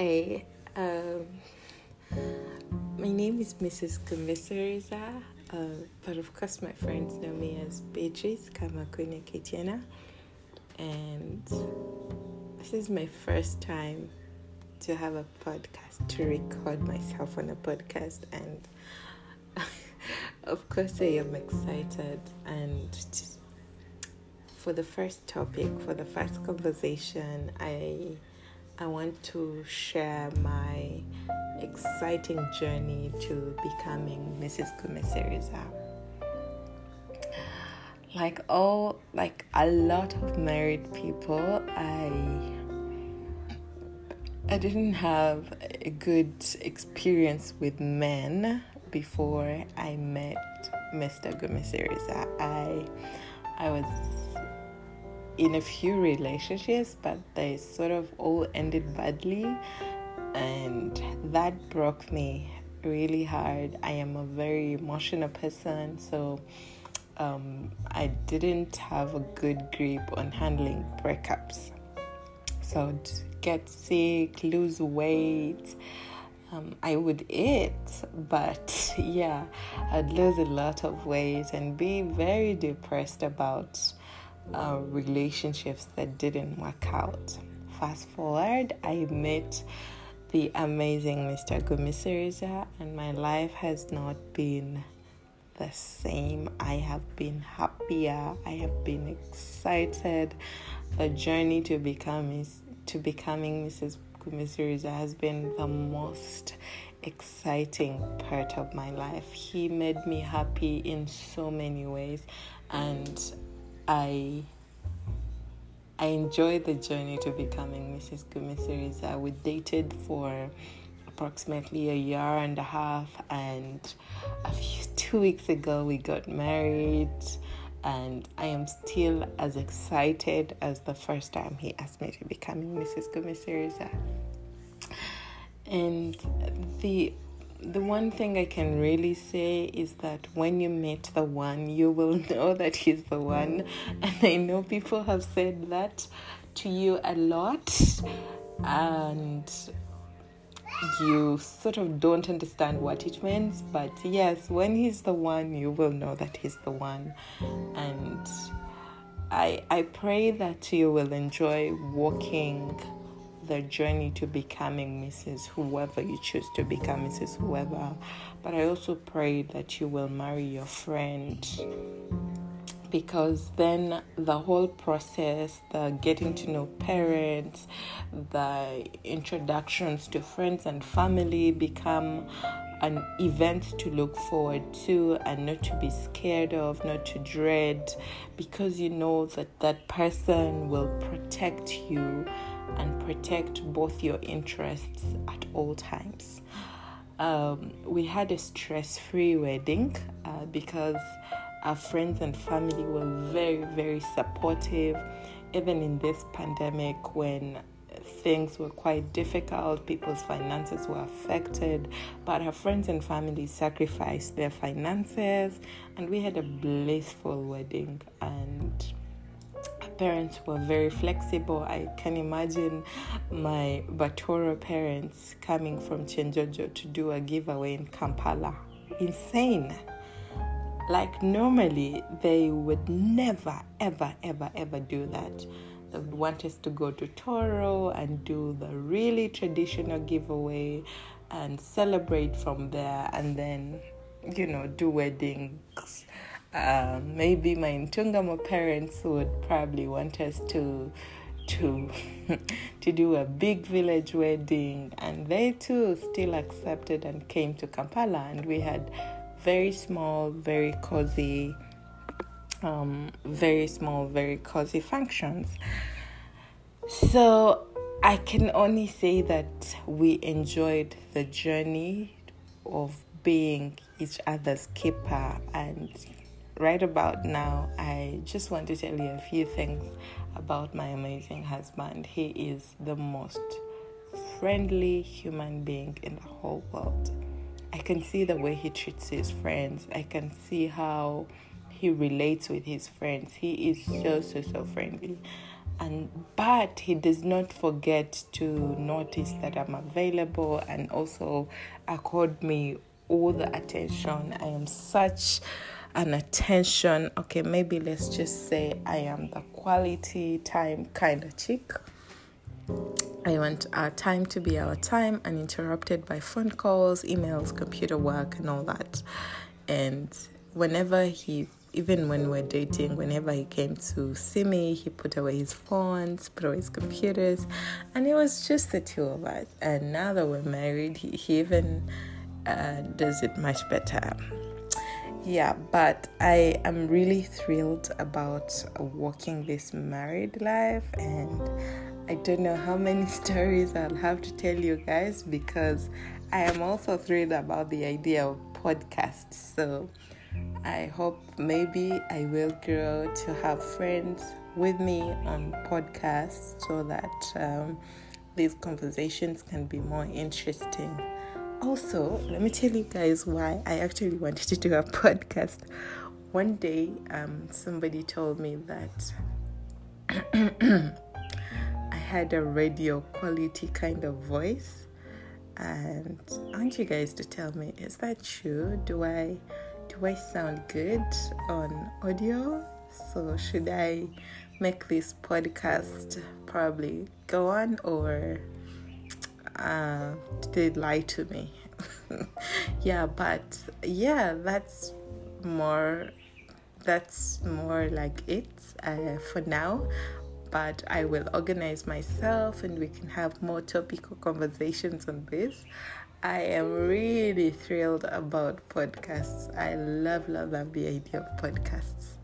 Hi, um, my name is Mrs. Gumisiriza, uh, but of course my friends know me as Beatrice Kamakunya Ketiana, and this is my first time to have a podcast, to record myself on a podcast, and of course I am excited. And for the first topic, for the first conversation, I I want to share my exciting journey to becoming Mrs. Gumisiriza. Like all, like a lot of married people, I I didn't have a good experience with men before I met Mr. Gumisiriza. I I was in a few relationships, but they sort of all ended badly, and that broke me really hard. I am a very emotional person, so um, I didn't have a good grip on handling breakups. So get sick, lose weight. Um, I would eat, but yeah, I'd lose a lot of weight and be very depressed about uh, relationships that didn't work out. Fast forward, I met the amazing Mr. Gumisiriza, and my life has not been the same. I have been happier. I have been excited. The journey to to becoming Mrs. Gumisiriza has been the most exciting part of my life. He made me happy in so many ways, and I I enjoyed the journey to becoming Mrs. Gumisiriza. We dated for approximately a year and a half, and a few two weeks ago we got married. And I am still as excited as the first time he asked me to becoming Mrs. Gumisiriza. And the the one thing I can really say is that when you meet the one, you will know that he's the one. Mm. And I know people have said that to you a lot, and you sort of don't understand what it means. But yes, when he's the one, you will know that he's the one. And I I pray that you will enjoy walking the journey to becoming Mrs. Whoever you choose to become Mrs. Whoever. But I also pray that you will marry your friend because then the whole process, the getting to know parents, the introductions to friends and family become an event to look forward to and not to be scared of, not to dread, because you know that that person will protect you and protect both your interests at all times. Um, we had a stress free wedding uh, because our friends and family were very, very supportive, even in this pandemic when things were quite difficult, people's finances were affected, but our friends and family sacrificed their finances, and we had a blissful wedding. And parents were very flexible. I can imagine my Batoro parents coming from Kyenjojo to do a giveaway in Kampala. Insane. Like, normally, they would never, ever, ever, ever do that. Want us to go to Toro and do the really traditional giveaway and celebrate from there and then, you know, do weddings. Um, maybe my Ntungamo parents would probably want us to to to do a big village wedding. And they too still accepted and came to Kampala. And we had very small very cozy um, very small very cozy functions so I can only say that we enjoyed the journey of being each other's keeper and right about now, I just want to tell you a few things about my amazing husband. He is the most friendly human being in the whole world. I can see the way he treats his friends, I can see how he relates with his friends. He is so, so, so friendly. and but he does not forget to notice that I'm available and also accord me all the attention. I am such an attention. Okay, maybe let's just say I am the quality time kind of chick. I want our time to be our time, uninterrupted by phone calls, emails, computer work, and all that. And whenever he, even when we're dating, whenever he came to see me, he put away his phones, put away his computers, and it was just the two of us. And now that we're married, he, he even uh, does it much better. Yeah, but I am really thrilled about walking this married life, and I don't know how many stories I'll have to tell you guys because I am also thrilled about the idea of podcasts. So I hope maybe I will grow to have friends with me on podcasts so that um, these conversations can be more interesting also, let me tell you guys why I actually wanted to do a podcast. One day, um, somebody told me that I had a radio quality kind of voice, and I want you guys to tell me: is that true? Do I do I sound good on audio? So should I make this podcast probably go on or? uh, they lie to me. yeah, but yeah, that's more that's more like it uh, for now. But I will organize myself and we can have more topical conversations on this. I am really thrilled about podcasts. I love, love, love the idea of podcasts.